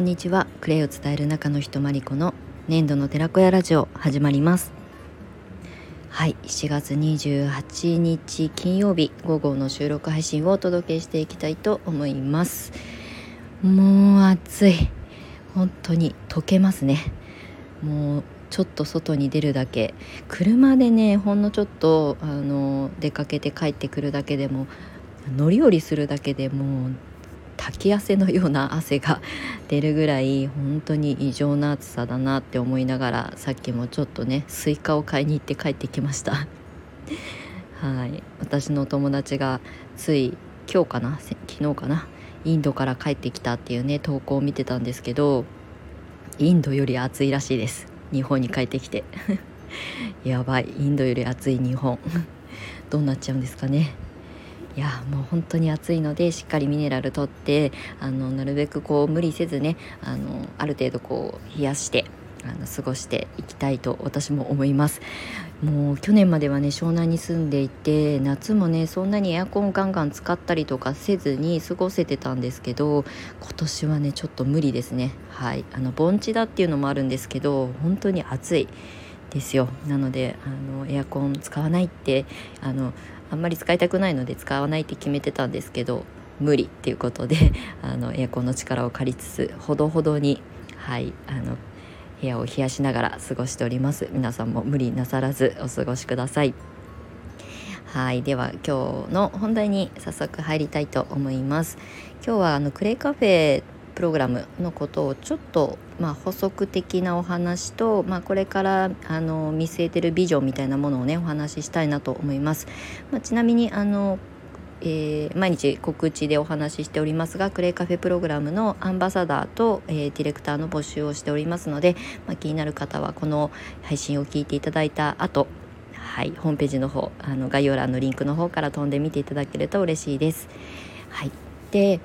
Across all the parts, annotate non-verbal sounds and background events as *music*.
こんにちは。クレイを伝える中の人まりこの粘土の寺子屋ラジオ始まります。はい7月28日金曜日午後の収録配信をお届けしていきたいと思います。もう暑い。本当に溶けますね。もうちょっと外に出るだけ。車でねほんのちょっとあの出かけて帰ってくるだけでも乗り降りするだけでもう滝汗のような汗が *laughs* 出るぐらい本当に異常な暑さだなって思いながらさっきもちょっとねスイカを買いに行って帰ってきました。*laughs* はい。私の友達がつい今日かな昨日かなインドから帰ってきたっていうね投稿を見てたんですけどインドより暑いらしいです。日本に帰ってきて。*laughs* やばい。インドより暑い日本。どうなっちゃうんですかね。いやもう本当に暑いのでしっかりミネラルとってあのなるべくこう無理せずねあのある程度こう冷やしてあの過ごしていきたいと私も思います。もう去年まではね湘南に住んでいて夏もねそんなにエアコンガンガン使ったりとかせずに過ごせてたんですけど今年はねちょっと無理ですね。はい。あの盆地だっていうのもあるんですけど本当に暑いですよ。なのであのエアコン使わないってあのあんまり使いたくないので使わないって決めてたんですけど無理っていうことで *laughs* あのエアコンの力を借りつつほどほどにはいあの部屋を冷やしながら過ごしております。皆さんも無理なさらずお過ごしください。はいでは今日の本題に早速入りたいと思います。今日はあのクレイカフェプログラムのことをちょっと、まあ、補足的なお話と、まあ、これからあの見据えてるビジョンみたいなものをねお話ししたいなと思います。まあ、ちなみにあのえー、毎日告知でお話ししておりますがクレイカフェプログラムのアンバサダーと、えー、ディレクターの募集をしておりますので、まあ、気になる方はこの配信を聞いていただいた後はい、ホームページの方あの概要欄のリンクの方から飛んでみていただけると嬉しいです。はい、で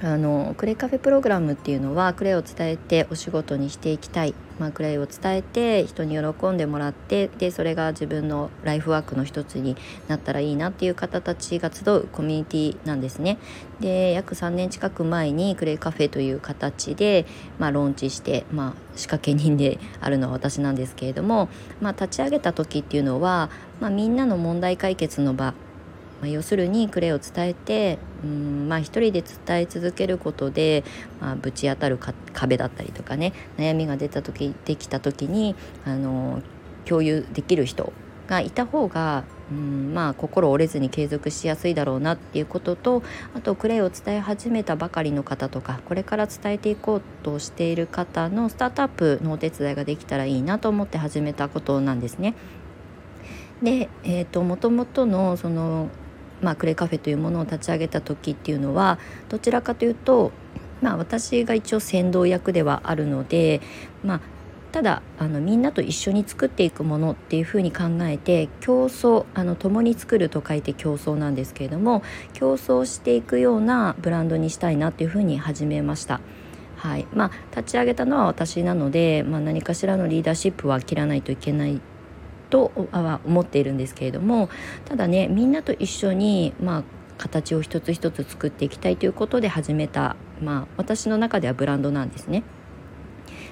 あのクレイカフェプログラムっていうのはクレイを伝えてお仕事にしていきたい、まあ、クレイを伝えて人に喜んでもらってでそれが自分のライフワークの一つになったらいいなっていう方たちが集うコミュニティなんですね。で約3年近く前にクレイカフェという形で、まあ、ローンチして、まあ、仕掛け人であるのは私なんですけれども、まあ、立ち上げた時っていうのは、まあ、みんなの問題解決の場まあ、要するにクレイを伝えてうんまあ一人で伝え続けることで、まあ、ぶち当たる壁だったりとかね悩みが出た時できた時にあの共有できる人がいた方がうんまあ心折れずに継続しやすいだろうなっていうこととあとクレイを伝え始めたばかりの方とかこれから伝えていこうとしている方のスタートアップのお手伝いができたらいいなと思って始めたことなんですね。で、えーと、と元々のそのまあ、クレカフェというものを立ち上げた時っていうのはどちらかというと、まあ、私が一応先導役ではあるので、まあ、ただあのみんなと一緒に作っていくものっていうふうに考えて競争あの共に作ると書いて競争なんですけれども競争していくようなブランドにしたいなっていうふうに始めました。はいまあ、立ち上げたのは私なので、まあ、何かしらのリーダーシップは切らないといけないとは思っているんですけれどもただねみんなと一緒にまあ形を一つ一つ作っていきたいということで始めた、まあ、私の中ではブランドなんですね。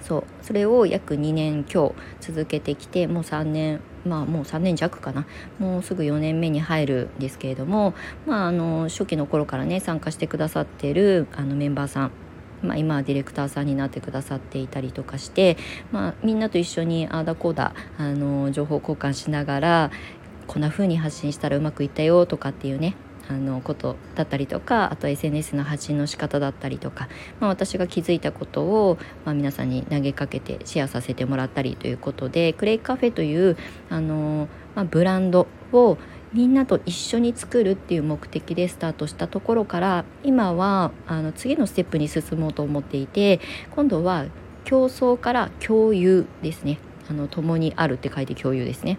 そうそれを約2年今日続けてきてもう3年まあもう3年弱かなもうすぐ4年目に入るんですけれども、まあ、あの初期の頃からね参加してくださってるあのメンバーさんまあ、今はディレクターさんになってくださっていたりとかして、まあ、みんなと一緒にああだこうだあの情報交換しながらこんな風に発信したらうまくいったよとかっていうねあのことだったりとかあと SNS の発信の仕方だったりとか、まあ、私が気づいたことを、まあ、皆さんに投げかけてシェアさせてもらったりということでクレイカフェというあの、まあ、ブランドをみんなと一緒に作るっていう目的でスタートしたところから今はあの次のステップに進もうと思っていて今度は競争から共有ですねあの共にあるって書いて共有ですね。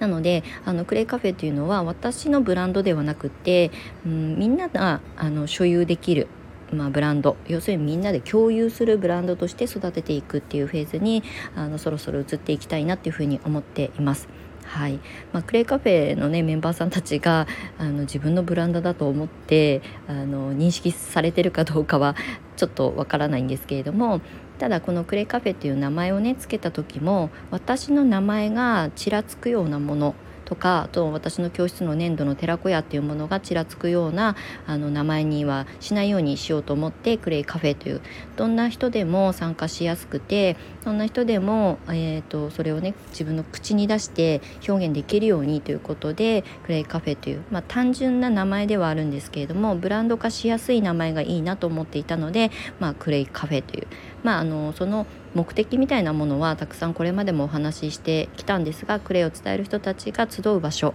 なのであのクレイカフェというのは私のブランドではなくて、うん、みんながあの所有できるまあ、ブランド要するにみんなで共有するブランドとして育てていくっていうフェーズにあのそろそろ移っていきたいなっていうふうに思っています。はい。まあ、クレイカフェの、ね、メンバーさんたちがあの自分のブランドだと思ってあの認識されてるかどうかはちょっとわからないんですけれどもただこのクレイカフェっていう名前をねつけた時も私の名前がちらつくようなものとかあと私の教室の粘土の寺子屋っていうものがちらつくようなあの名前にはしないようにしようと思ってクレイカフェというどんな人でも参加しやすくてどんな人でも、えーと、それをね自分の口に出して表現できるようにということでクレイカフェという、まあ、単純な名前ではあるんですけれどもブランド化しやすい名前がいいなと思っていたので、まあ、クレイカフェという、まあ、あのその目的みたいなものはたくさんこれまでもお話ししてきたんですがクレイを伝える人たちが集う場所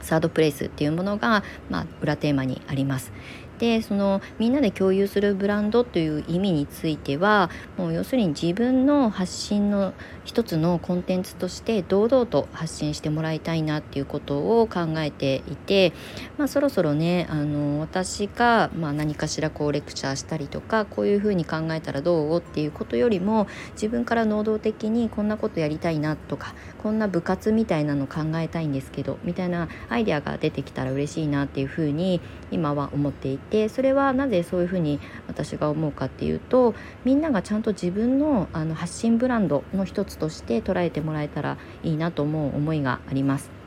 サードプレイスっていうものが、まあ、裏テーマにあります。でそのみんなで共有するブランドという意味についてはもう要するに自分の発信の一つのコンテンツとして堂々と発信してもらいたいなっていうことを考えていて、まあ、そろそろねあの私が、まあ、何かしらこうレクチャーしたりとかこういうふうに考えたらどうっていうことよりも自分から能動的にこんなことやりたいなとかこんな部活みたいなの考えたいんですけどみたいなアイデアが出てきたら嬉しいなっていうふうに今は思っていてそれはなぜそういうふうに私が思うかっていうとみんながちゃんと自分のあの発信ブランドの一つとして捉えてもらえたらいいなと思う思いがあります。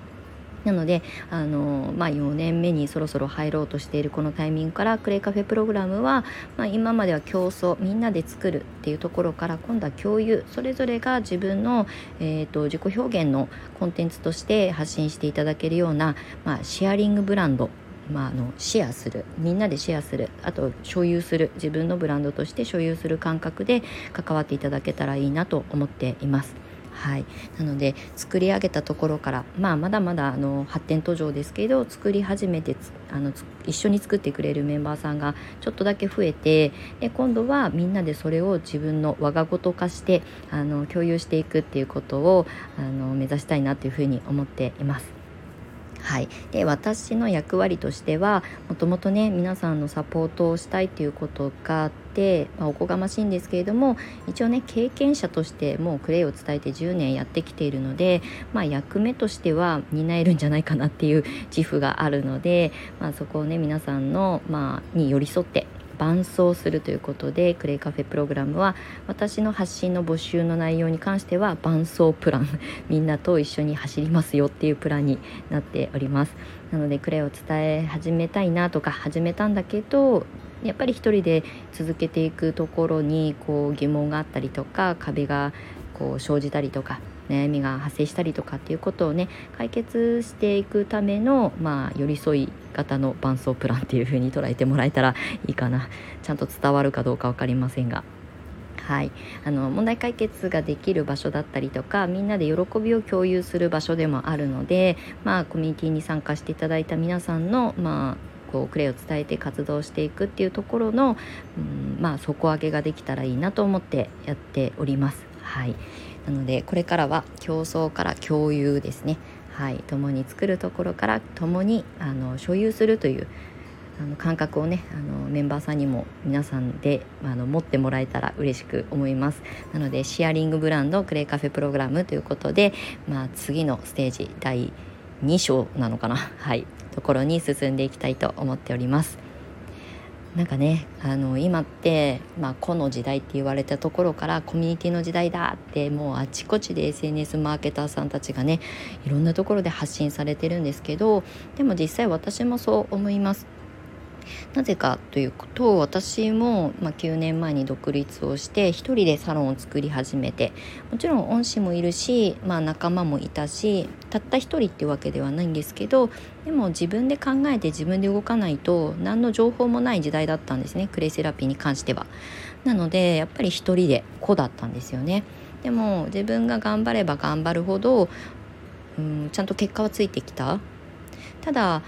なのであの、まあ、4年目にそろそろ入ろうとしているこのタイミングからクレイカフェプログラムは、まあ、今までは競争みんなで作るっていうところから今度は共有それぞれが自分の、えーと、自己表現のコンテンツとして発信していただけるような、まあ、シェアリングブランドまあ、あのシェアするみんなでシェアするあと所有する自分のブランドとして所有する感覚で関わっていただけたらいいなと思っています。はい、なので作り上げたところから、まあ、まだまだあの発展途上ですけど作り始めてあの一緒に作ってくれるメンバーさんがちょっとだけ増えてで今度はみんなでそれを自分の我が事化してあの共有していくっていうことをあの目指したいなというふうに思っています。はい、で私の役割としてはもともとね皆さんのサポートをしたいということがあって、まあ、おこがましいんですけれども一応ね経験者としてもうクレイを伝えて10年やってきているので、まあ、役目としては担えるんじゃないかなっていう自負があるので、まあ、そこをね皆さんの、まあ、に寄り添って伴走するということでクレイカフェプログラムは私の発信の募集の内容に関しては伴走プラン *laughs* みんなと一緒に走りますよっていうプランになっております。なのでクレイを伝え始めたいなとか始めたんだけどやっぱり一人で続けていくところにこう疑問があったりとか壁がこう生じたりとか悩みが発生したりとかっていうことをね解決していくための、まあ、寄り添い型の伴走プランっていう風に捉えてもらえたらいいかなちゃんと伝わるかどうか分かりませんが。はい、あの問題解決ができる場所だったりとかみんなで喜びを共有する場所でもあるので、まあ、コミュニティに参加していただいた皆さんの、まあ、こうクレイを伝えて活動していくっていうところの、うんまあ、底上げができたらいいなと思ってやっております。はいなのでこれからは競争から共有ですね。はい。共に作るところから共にあの所有するというあの感覚をねあのメンバーさんにも皆さんであの持ってもらえたら嬉しく思います。なのでシェアリングブランドクレイカフェプログラムということで、まあ、次のステージ第2章なのかな。はい。ところに進んでいきたいと思っております。なんかねあの今って、まあ、個の時代って言われたところからコミュニティの時代だってもうあちこちで SNS マーケターさんたちがねいろんなところで発信されてるんですけどでも実際私もそう思います。なぜかというと私も、まあ、9年前に独立をして一人でサロンを作り始めてもちろん恩師もいるし、まあ、仲間もいたしたった一人ってわけではないんですけどでも自分で考えて自分で動かないと何の情報もない時代だったんですねクレイセラピーに関しては。なのでやっぱり一人で子だったんですよね。でも自分が頑張れば頑張るほどうんちゃんと結果はついてきた。ただ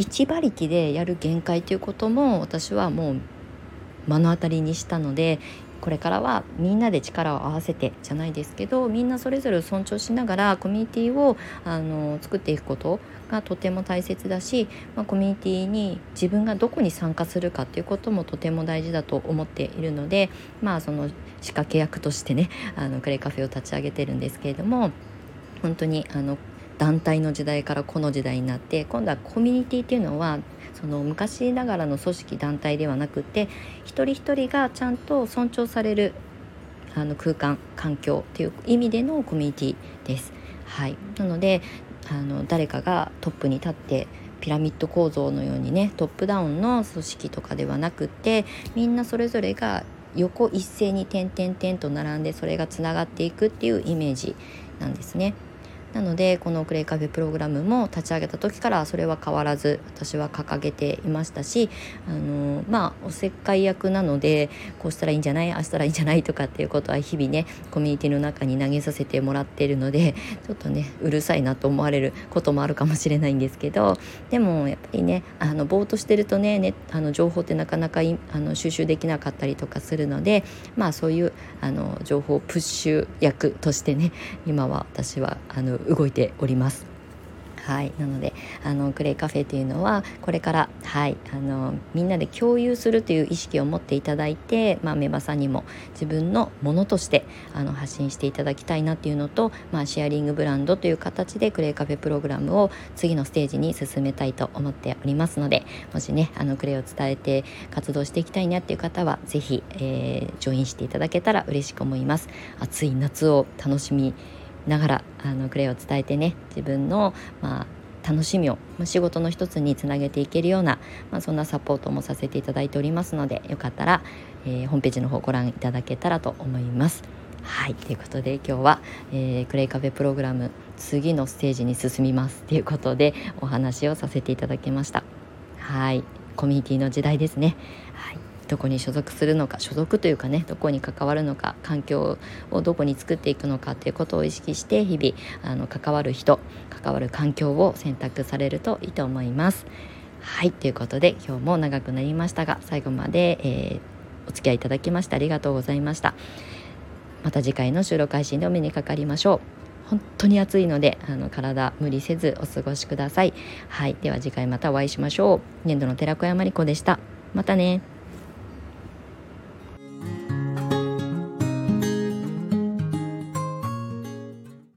一馬力でやる限界ということも私はもう目の当たりにしたのでこれからはみんなで力を合わせてじゃないですけどみんなそれぞれを尊重しながらコミュニティをあの作っていくことがとても大切だし、まあ、コミュニティに自分がどこに参加するかっていうこともとても大事だと思っているのでまあその仕掛け役としてねあのクレイカフェを立ち上げてるんですけれども本当にあの団体の時代からこの時代になって今度はコミュニティっていうのはその昔ながらの組織団体ではなくて一人一人がちゃんと尊重されるあの空間環境っていう意味でのコミュニティです。はい、なのであの誰かがトップに立ってピラミッド構造のようにねトップダウンの組織とかではなくってみんなそれぞれが横一斉に点々点と並んでそれがつながっていくっていうイメージなんですね。なのでこのクレイカフェプログラムも立ち上げた時からそれは変わらず私は掲げていましたしあのまあおせっかい役なのでこうしたらいいんじゃない？ああしたらいいんじゃない？とかっていうことは日々ねコミュニティの中に投げさせてもらっているので *laughs* ちょっとねうるさいなと思われることもあるかもしれないんですけどでもやっぱりねあのぼーっとしてるとねねあの情報ってなかなかあの収集できなかったりとかするのでまあそういうあの情報プッシュ役としてね今は私はあの動いております。はい、なのであのクレイカフェというのはこれから、はい、あのみんなで共有するという意識を持っていただいて、まあ、メバさんにも自分のものとしてあの発信していただきたいなっていうのと、まあ、シェアリングブランドという形でクレイカフェプログラムを次のステージに進めたいと思っておりますのでもしねあのクレイを伝えて活動していきたいなっていう方は是非、えー、ジョインしていただけたら嬉しく思います。暑い夏を楽しみながらあのクレイを伝えてね自分の、まあ、楽しみを仕事の一つにつなげていけるような、まあ、そんなサポートもさせていただいておりますのでよかったら、えー、ホームページの方ご覧いただけたらと思います。はいということで今日は、えー、クレイカフェプログラム次のステージに進みますということでお話をさせていただきました。はいコミュニティの時代ですね。はいどこに所属するのか所属というかねどこに関わるのか環境をどこに作っていくのかっていうことを意識して日々あの関わる人関わる環境を選択されるといいと思います。はいということで今日も長くなりましたが最後まで、えー、お付き合いいただきましてありがとうございました。また次回の収録配信でお目にかかりましょう。本当に暑いのであの体無理せずお過ごしください。はい、では次回またお会いしましょう。年度の寺子山理子でした。またね。